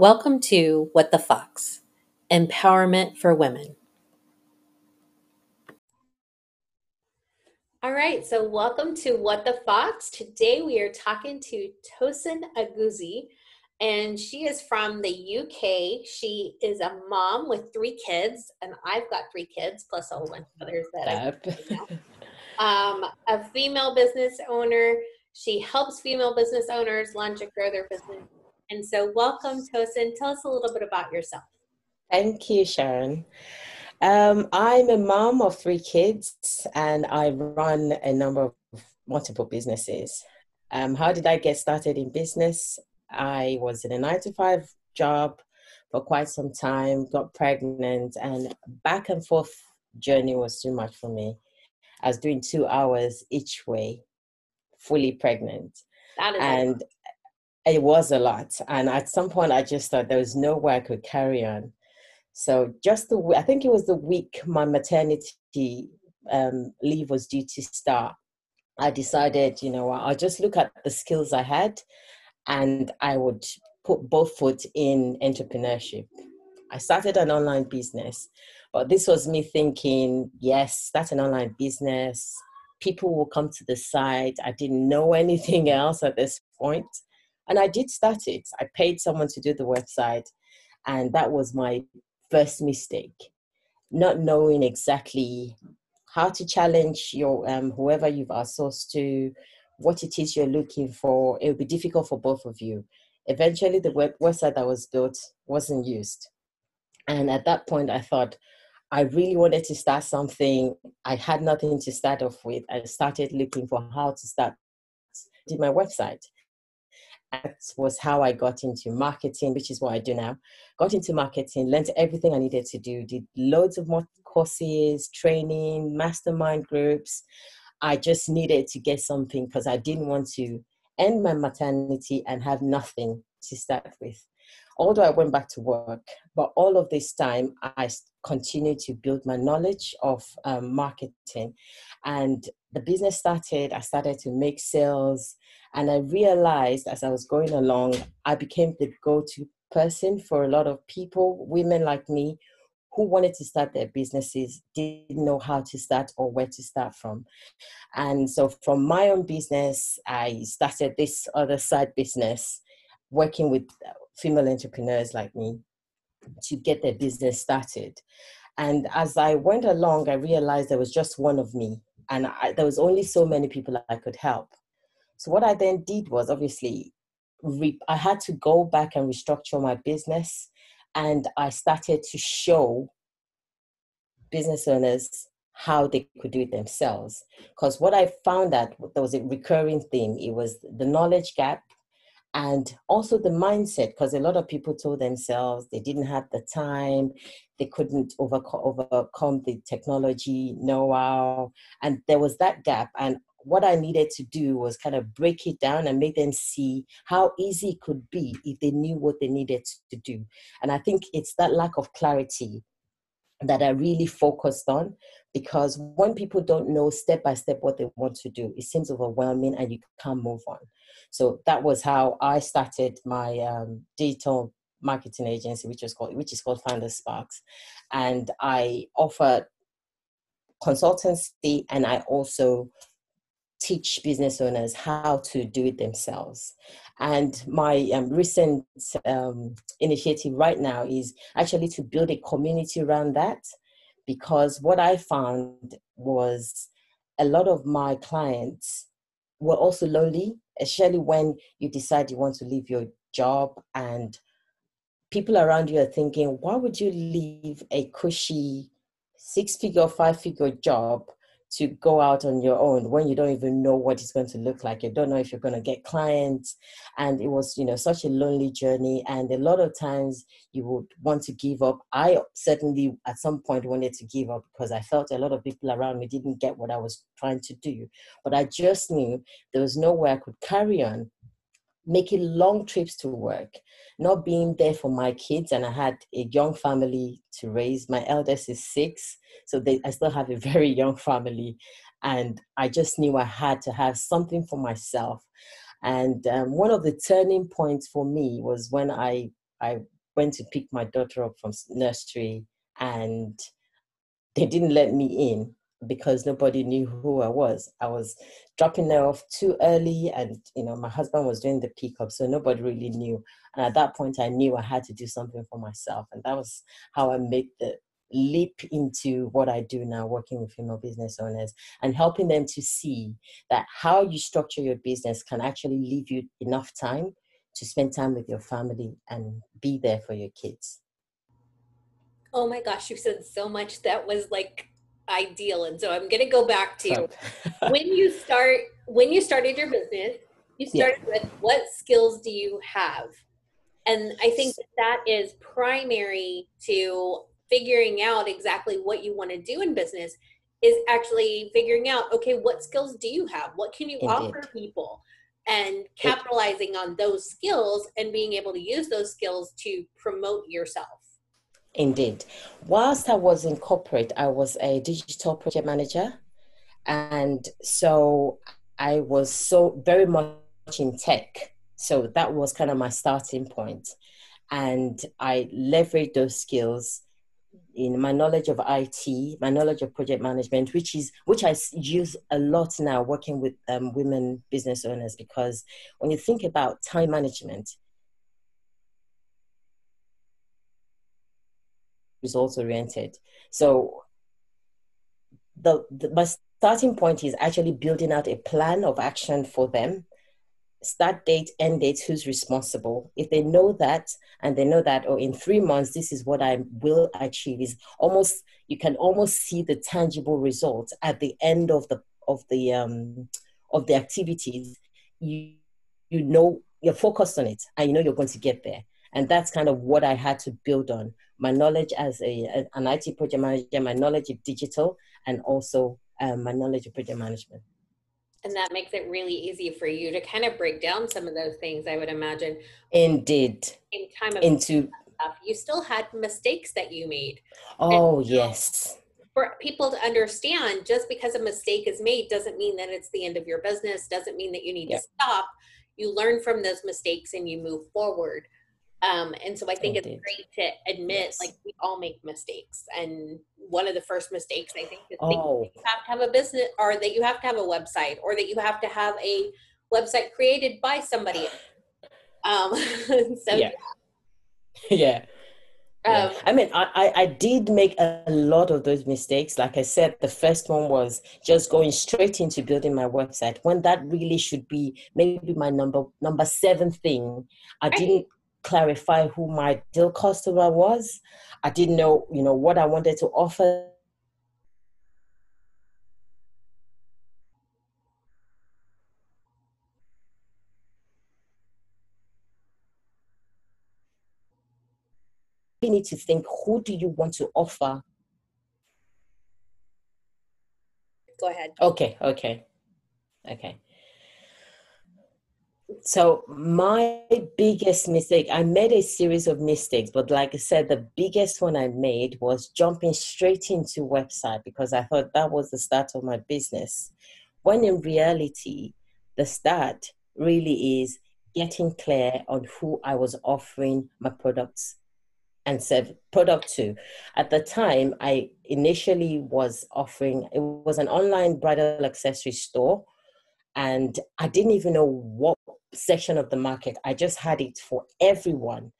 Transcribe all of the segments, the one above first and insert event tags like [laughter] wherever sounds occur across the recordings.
Welcome to What the Fox Empowerment for Women. All right, so welcome to What the Fox. Today we are talking to Tosin Aguzi, and she is from the UK. She is a mom with three kids, and I've got three kids plus a whole bunch of others that I um, a female business owner. She helps female business owners launch and grow their business and so, welcome, Tosin. Tell us a little bit about yourself. Thank you, Sharon. Um, I'm a mom of three kids and I run a number of multiple businesses. Um, how did I get started in business? I was in a nine to five job for quite some time, got pregnant, and back and forth journey was too much for me. I was doing two hours each way, fully pregnant. and it was a lot. And at some point, I just thought there was no way I could carry on. So just the I think it was the week my maternity um, leave was due to start. I decided, you know, I'll just look at the skills I had, and I would put both foot in entrepreneurship. I started an online business, but this was me thinking, yes, that's an online business. People will come to the site. I didn't know [laughs] anything else at this point. And I did start it. I paid someone to do the website, and that was my first mistake. Not knowing exactly how to challenge your um, whoever you've outsourced to, what it is you're looking for. It would be difficult for both of you. Eventually, the web- website that was built wasn't used, and at that point, I thought. I really wanted to start something. I had nothing to start off with. I started looking for how to start did my website that was how I got into marketing, which is what I do now. Got into marketing, learned everything I needed to do, did loads of more courses, training, mastermind groups. I just needed to get something because I didn't want to end my maternity and have nothing to start with. Although I went back to work, but all of this time I continued to build my knowledge of um, marketing. And the business started, I started to make sales, and I realized as I was going along, I became the go to person for a lot of people, women like me, who wanted to start their businesses, didn't know how to start or where to start from. And so, from my own business, I started this other side business, working with uh, female entrepreneurs like me to get their business started. And as I went along, I realized there was just one of me, and I, there was only so many people I could help. So what I then did was obviously re- I had to go back and restructure my business, and I started to show business owners how they could do it themselves. Because what I found that there was a recurring theme. It was the knowledge gap and also the mindset because a lot of people told themselves they didn't have the time they couldn't overcome, overcome the technology know-how and there was that gap and what I needed to do was kind of break it down and make them see how easy it could be if they knew what they needed to do. And I think it's that lack of clarity that I really focused on because when people don't know step by step what they want to do, it seems overwhelming and you can't move on. So that was how I started my um, digital marketing agency, which was called which is called Founder Sparks, and I offer consultancy and I also teach business owners how to do it themselves. And my um, recent um, initiative right now is actually to build a community around that because what I found was a lot of my clients were also lonely, especially when you decide you want to leave your job and people around you are thinking, why would you leave a cushy six figure, five figure job to go out on your own when you don't even know what it's going to look like. You don't know if you're going to get clients. And it was you know such a lonely journey. And a lot of times you would want to give up. I certainly at some point wanted to give up because i felt a lot of people around me didn't get what i was trying to do. But i just knew there was no way i could carry on making long trips to work, not being there for my kids. And I had a young family to raise. My eldest is six, so they, I still have a very [laughs] young family. And I just knew I had to have something for myself. And um, one of the turning points for me was when I I went to pick my daughter up from nursery and they didn't let me in because nobody knew who I was. I was dropping her off too early and you know my husband was doing the pickup so nobody really knew. And at that point I knew I had to do something for myself and that was how I made the leap into what I do now, working with female business owners and helping them to see that how you structure your business can actually leave you enough time to spend time with your family and be there for your kids. Oh my gosh, you said so much that was like ideal. And so I'm going to go back to when you start, when you started your business, you started yeah. with what skills do you have? And I think that, that is primary to figuring out exactly what you want to do in business is actually figuring out okay what skills do you have what can you Indeed. offer people and capitalizing on those skills and being able to use those skills to promote yourself Indeed. Whilst I was in corporate, I was a digital project manager. And so I was so very much in tech. So that was kind of my starting point. And I leveraged those skills in my knowledge of IT, my knowledge of project management, which is which I use a lot now working with um, women business owners because when you think about time management, results oriented. So the, the my starting point is actually building out a plan of action for them start date, end date, who's responsible. If they know that and they know that, oh, in three months, this is what I will achieve, is almost you can almost see the tangible results at the end of the of the um of the activities. You you know you're focused on it and you know you're going to get there. And that's kind of what I had to build on. My knowledge as a an IT project manager, my knowledge of digital, and also um, my knowledge of project management. And that makes it really easy for you to kind of break down some of those things i would imagine. Indeed. In time of into stuff, you still had mistakes that you made. Oh yes. for people to understand just because a mistake is made doesn't mean that it's the end of your business doesn't mean that you need yep. to stop. You learn from those mistakes and you move forward um, and so I think Indeed. it's great to admit yes. like we all make mistakes. And one of the first mistakes I think is oh. you have to have a business or that you have to have a website or that you have to have a website created by somebody. Um, [laughs] so yeah. [laughs] yeah. Yeah. Um, I mean, I, I did make a lot of those mistakes. Like I said, the first one was just going straight into building my website when that really should be maybe my number number seven thing. I didn't clarify who my ideal customer was. I didn't know, you know, what I wanted to offer. You need to think who do you want to offer? Go ahead. Okay okay okay so my biggest mistake i made a series of mistakes but like i said the biggest one i made was jumping straight into website because i thought that was the start of my business. When in reality the start really is getting clear on who i was offering my products and serve product to. At the time i initially was offering it was an online bridal accessory store and I didn't even know what section of the market. I just had it for everyone.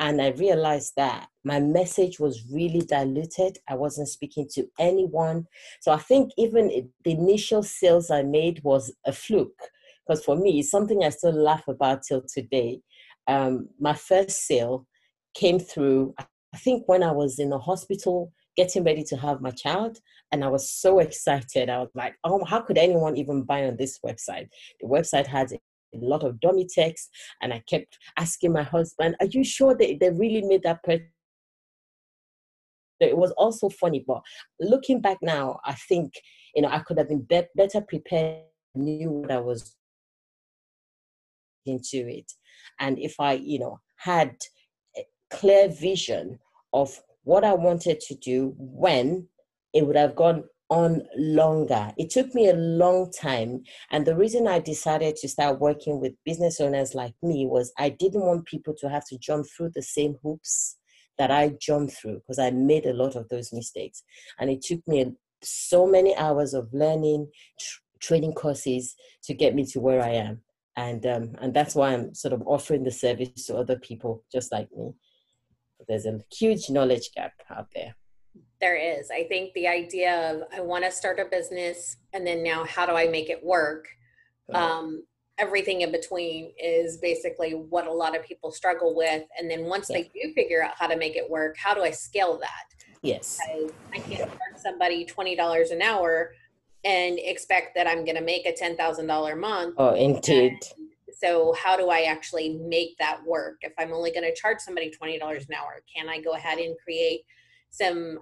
And I realized that my message was really diluted. I wasn't speaking to anyone. So I think even the initial sales I made was a fluke. Because for me, it's something I still laugh about till today. Um, my first sale came through, I think, when I was in the hospital getting ready to have my child. And I was so excited. I was like, oh, how could anyone even buy on this website? The website had a lot of dummy text. And I kept asking my husband, are you sure they, they really made that? It was also funny, but looking back now, I think, you know, I could have been be- better prepared, knew what I was into it. And if I, you know, had clear vision of what I wanted to do when it would have gone on longer. It took me a long time. And the reason I decided to start working with business owners like me was I didn't want people to have to jump through the same hoops that I jumped through because I made a lot of those mistakes. And it took me so many hours of learning, tr- training courses to get me to where I am. And, um, and that's why I'm sort of offering the service to other people just like me. There's a huge knowledge gap out there. There is. I think the idea of I want to start a business and then now how do I make it work? Um, everything in between is basically what a lot of people struggle with. And then once yeah. they do figure out how to make it work, how do I scale that? Yes. Because I can't charge somebody $20 an hour and expect that I'm going to make a $10,000 a month. Oh, indeed. And so how do I actually make that work? If I'm only going to charge somebody $20 an hour, can I go ahead and create some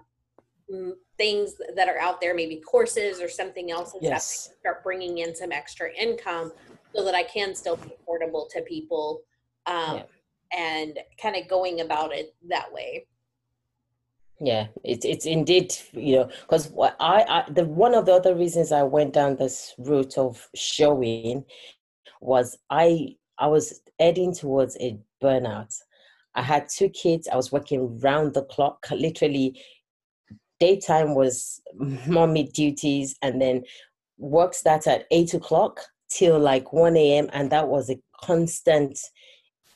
things that are out there, maybe courses or something else, and yes. start bringing in some extra income so that I can still be affordable to people um, yeah. and kind of going about it that way. Yeah, it's it's indeed you know because I, I the one of the other reasons I went down this route of showing was I I was heading towards a burnout. I had two kids. I was working round the clock, literally daytime was mommy duties and then work starts at eight o'clock till like 1 a.m. and that was a constant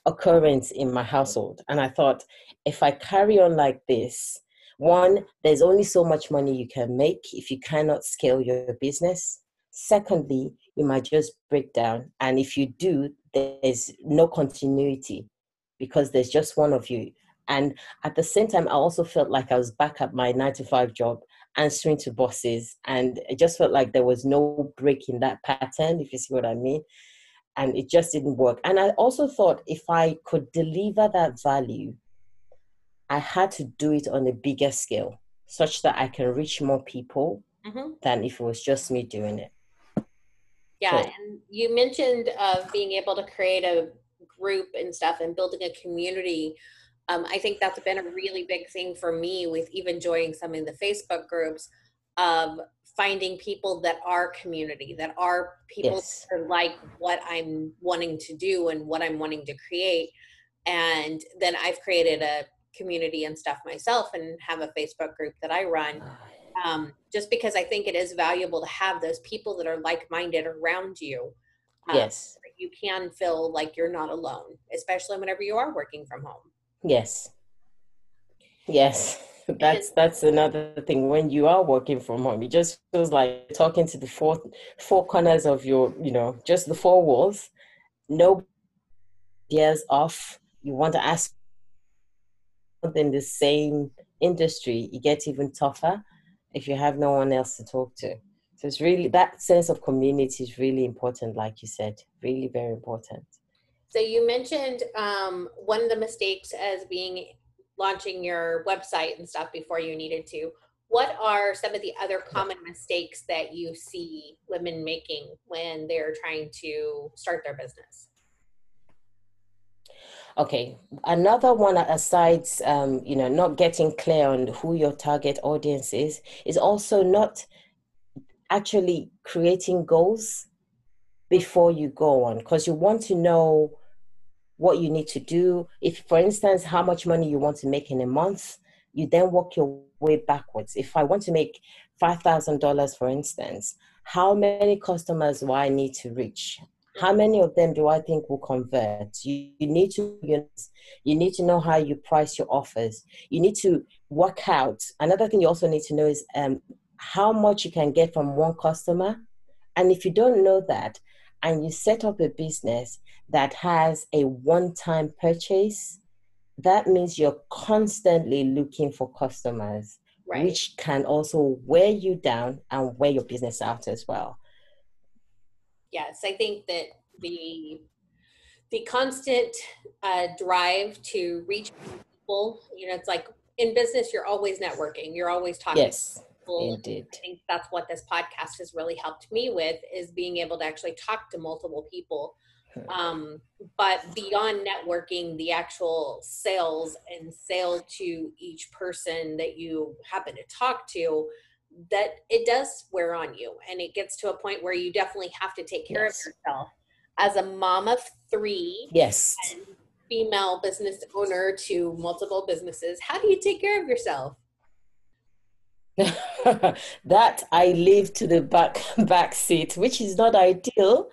occurrence in my household. And I thought, if I carry on like this, one, there's only so much money you can make if you cannot scale your business. Secondly, you might just break down. And if you do, there's no continuity because there's just one of you. And at the same time, I also felt like I was back at my nine to five job, answering to bosses. And it just felt like there was no break in that pattern, if you see what I mean. And it just didn't work. And I also thought if I could deliver that value, I had to do it on a bigger scale such that I can reach more people mm-hmm. than if it was just me doing it. Yeah, so, and you mentioned uh, being able to create a group and stuff and building a community um, I think that's been a really big thing for me with even joining some of the Facebook groups of finding people that are community, that are people yes. that are like what I'm wanting to do and what I'm wanting to create. And then I've created a community and stuff myself and have a Facebook group that I run. Um, just because I think it is valuable to have those people that are like minded around you. Um, yes. you can feel like you're not alone, especially whenever you are working from home. Yes. Yes. [laughs] That's that's another thing. When you are working from home, it just feels like talking to the four four corners of your, you know, just the four walls. No ideas off. You want to ask in the same industry, it gets even tougher if you have no one else to talk to. So it's really that sense of community is really important, like you said, really very important. So you mentioned um, one of the mistakes as being launching your website and stuff before you needed to. What are some of the other common mistakes that you see women making when they're trying to start their business? Okay, another one aside, um, you know, not getting clear on who your target audience is, is also not actually creating goals before you go on because you want to know what you need to do. If, for instance, how much money you want to make in a month, you then work your way backwards. If I want to make $5,000, for instance, how many customers do I need to reach? How many of them do I think will convert? You, you need to you need to know how you price your offers. You need to work out. Another thing you also need to know is um, how much you can get from one customer. And if you don't know that, and you set up a business that has a one time purchase, that means you're constantly looking for customers, right. which can also wear you down and wear your business out as well. Yes, I think that the the constant uh, drive to reach people, you know, it's like in business, you're always networking, you're always talking. Yes Indeed. I think that's what this podcast has really helped me with is being able to actually talk to multiple people. Um, but beyond networking, the actual sales and sale to each person that you happen to talk to, that it does wear on you and it gets to a point where you definitely have to take care yes. of yourself as a mom of three yes female business owner to multiple businesses how do you take care of yourself [laughs] that i leave to the back [laughs] back seat which is not ideal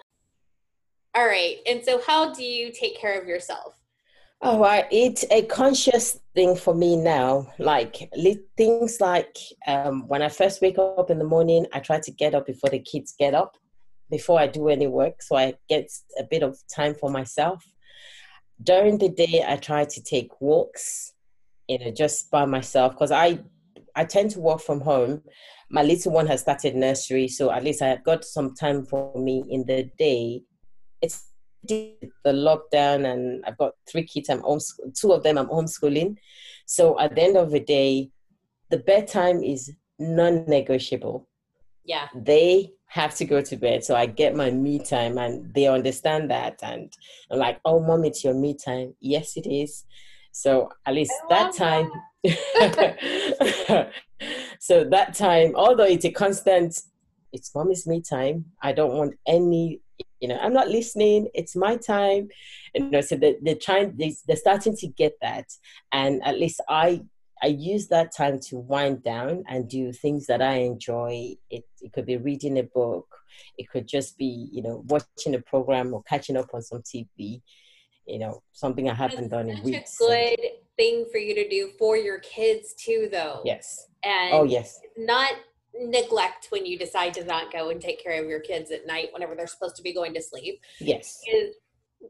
all right and so how do you take care of yourself Oh, I, it's a conscious thing for me now. Like things like um, when I first wake up in the morning, I try to get up before the kids get up, before I do any work, so I get a bit of time for myself. During the day, I try to take walks, you know, just by myself because I I tend to work from home. My little one has started nursery, so at least I've got some time for me in the day. It's the lockdown and I've got three kids, I'm homeschool, two of them I'm homeschooling. So at the end of the day, the bedtime is non-negotiable. Yeah. They have to go to bed. So I get my me time and they understand that. And I'm like, oh, mom, it's your me time. Yes, it is. So at least that time. That. [laughs] so that time, although it's a constant, it's mommy's me time. I don't want any you know i'm not listening it's my time you know so they're, they're trying they, they're starting to get that and at least i i use that time to wind down and do things that i enjoy it, it could be reading a book it could just be you know watching a program or catching up on some tv you know something i haven't done in weeks a good thing for you to do for your kids too though yes and oh yes not neglect when you decide to not go and take care of your kids at night whenever they're supposed to be going to sleep. Yes. Is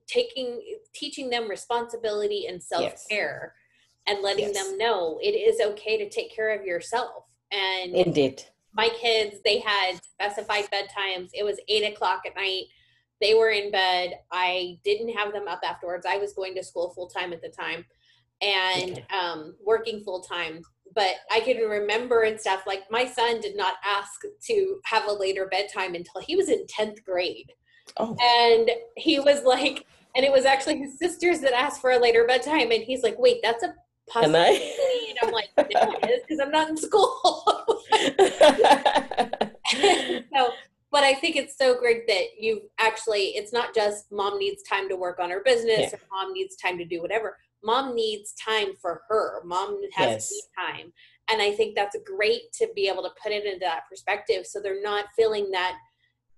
taking teaching them responsibility and self-care yes. and letting yes. them know it is okay to take care of yourself. And indeed. My kids, they had specified bedtimes. It was eight o'clock at night. They were in bed. I didn't have them up afterwards. I was going to school full time at the time and um, working full time but I can remember and stuff like my son did not ask to have a later bedtime until he was in 10th grade. Oh. And he was like, and it was actually his sisters that asked for a later bedtime. And he's like, wait, that's a possibility. And I'm like, no, it is because I'm not in school. [laughs] [laughs] [laughs] so, but I think it's so great that you actually, it's not just mom needs time to work on her business yeah. or mom needs time to do whatever mom needs time for her mom has yes. time and i think that's great to be able to put it into that perspective so they're not feeling that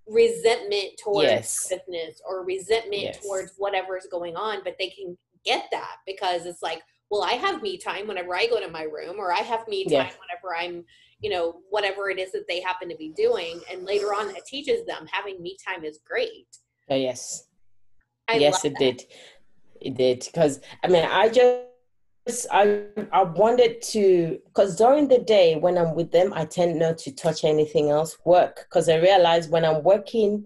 resentment towards yes. business or resentment yes. towards whatever is going on but they can get that because it's like well i have me time whenever i go to my room or i have me time yeah. whenever i'm you know whatever it is that they happen to be doing and later on it teaches them having me time is great oh, yes I yes it that. did it did because I mean I just I I wanted to because during the day when I'm with them I tend not to touch anything else work because I realize when I'm working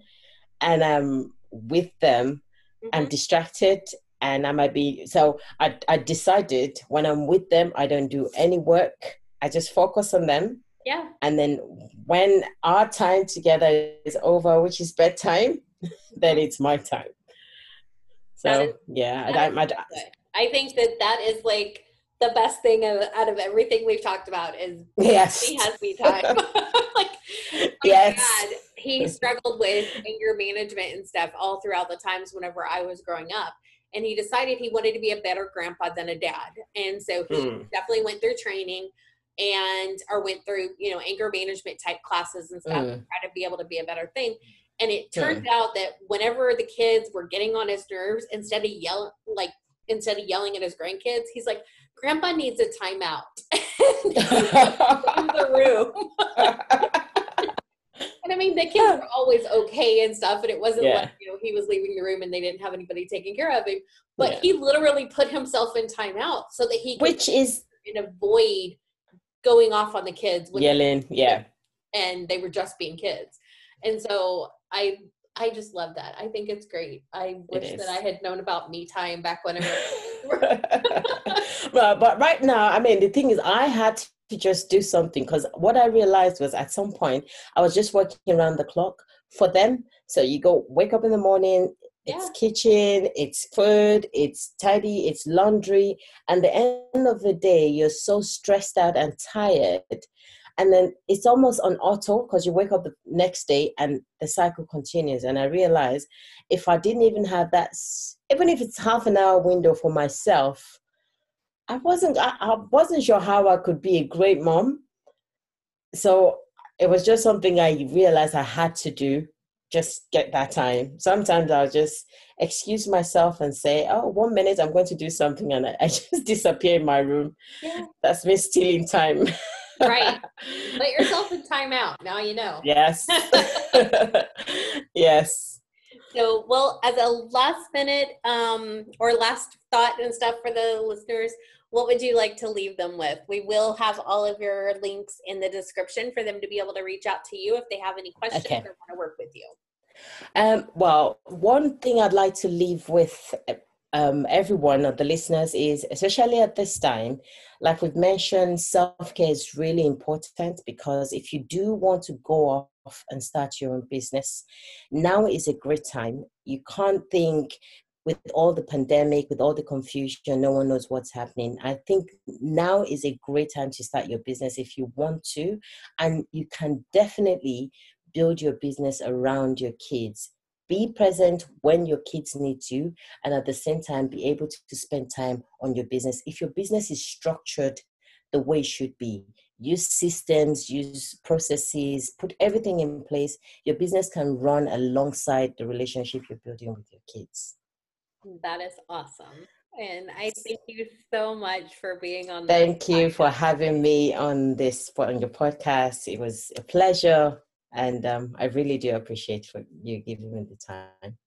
and I'm with them mm-hmm. I'm distracted and I might be so I I decided when I'm with them I don't do any work I just focus on them yeah and then when our time together is over which is bedtime [laughs] then it's my time so is, yeah, I, my, I think that that is like the best thing of, out of everything we've talked about is [laughs] yes he has me time. [laughs] like oh yes. Dad, he struggled with anger management and stuff all throughout the times whenever I was growing up. And he decided he wanted to be a better grandpa than a dad. And so he mm. definitely went through training and or went through, you know, anger management type classes and stuff mm. to try to be able to be a better thing. And it turned out that whenever the kids were getting on his nerves, instead of yelling, like instead of yelling at his grandkids, he's like, "Grandpa needs a timeout." [laughs] the room. [laughs] and I mean, the kids were always okay and stuff, and it wasn't yeah. like you know he was leaving the room and they didn't have anybody taking care of him. But yeah. he literally put himself in timeout so that he which is and avoid going off on the kids yelling, yeah, and they were just being kids. And so I I just love that. I think it's great. I wish that I had known about me time back whenever. [laughs] well, but right now, I mean, the thing is, I had to just do something because what I realized was at some point I was just working around the clock for them. So you go wake up in the morning, it's yeah. kitchen, it's food, it's tidy, it's laundry, and the end of the day, you're so stressed out and tired and then it's almost on auto because you wake up the next day and the cycle continues and i realized if i didn't even have that even if it's half an hour window for myself i wasn't I, I wasn't sure how i could be a great mom so it was just something i realized i had to do just get that time. Sometimes I'll just excuse myself and say, oh, one minute I'm going to do something and I, [laughs] I just disappear in my room. Yeah. That's me stealing time. right. [laughs] Let yourself in timeout. Now you know. Yes. [laughs] yes. So, well, as a last minute um, or last thought and stuff for the listeners, what would you like to leave them with? We will have all of your links in the description for them to be able to reach out to you if they have any questions okay. or want to work with you. Um, well, one thing I'd like to leave with um, everyone of the listeners is, especially at this time, like we've mentioned, self care is really important because if you do want to go off and start your own business, now is a great time. You can't think with all the pandemic, with all the confusion, no one knows what's happening. I think now is a great time to start your business if you want to, and you can definitely build your business around your kids. Be present when your kids need you, and at the same time, be able to, to spend time on your business. If your business is structured the way it should be, use systems, use processes, put everything in place, your business can run alongside the relationship you're building with your kids. That is awesome. And I thank you so much for being on. Thank you podcast. for having me on this on your podcast. It was a pleasure, and um, I really do appreciate for you giving me the time.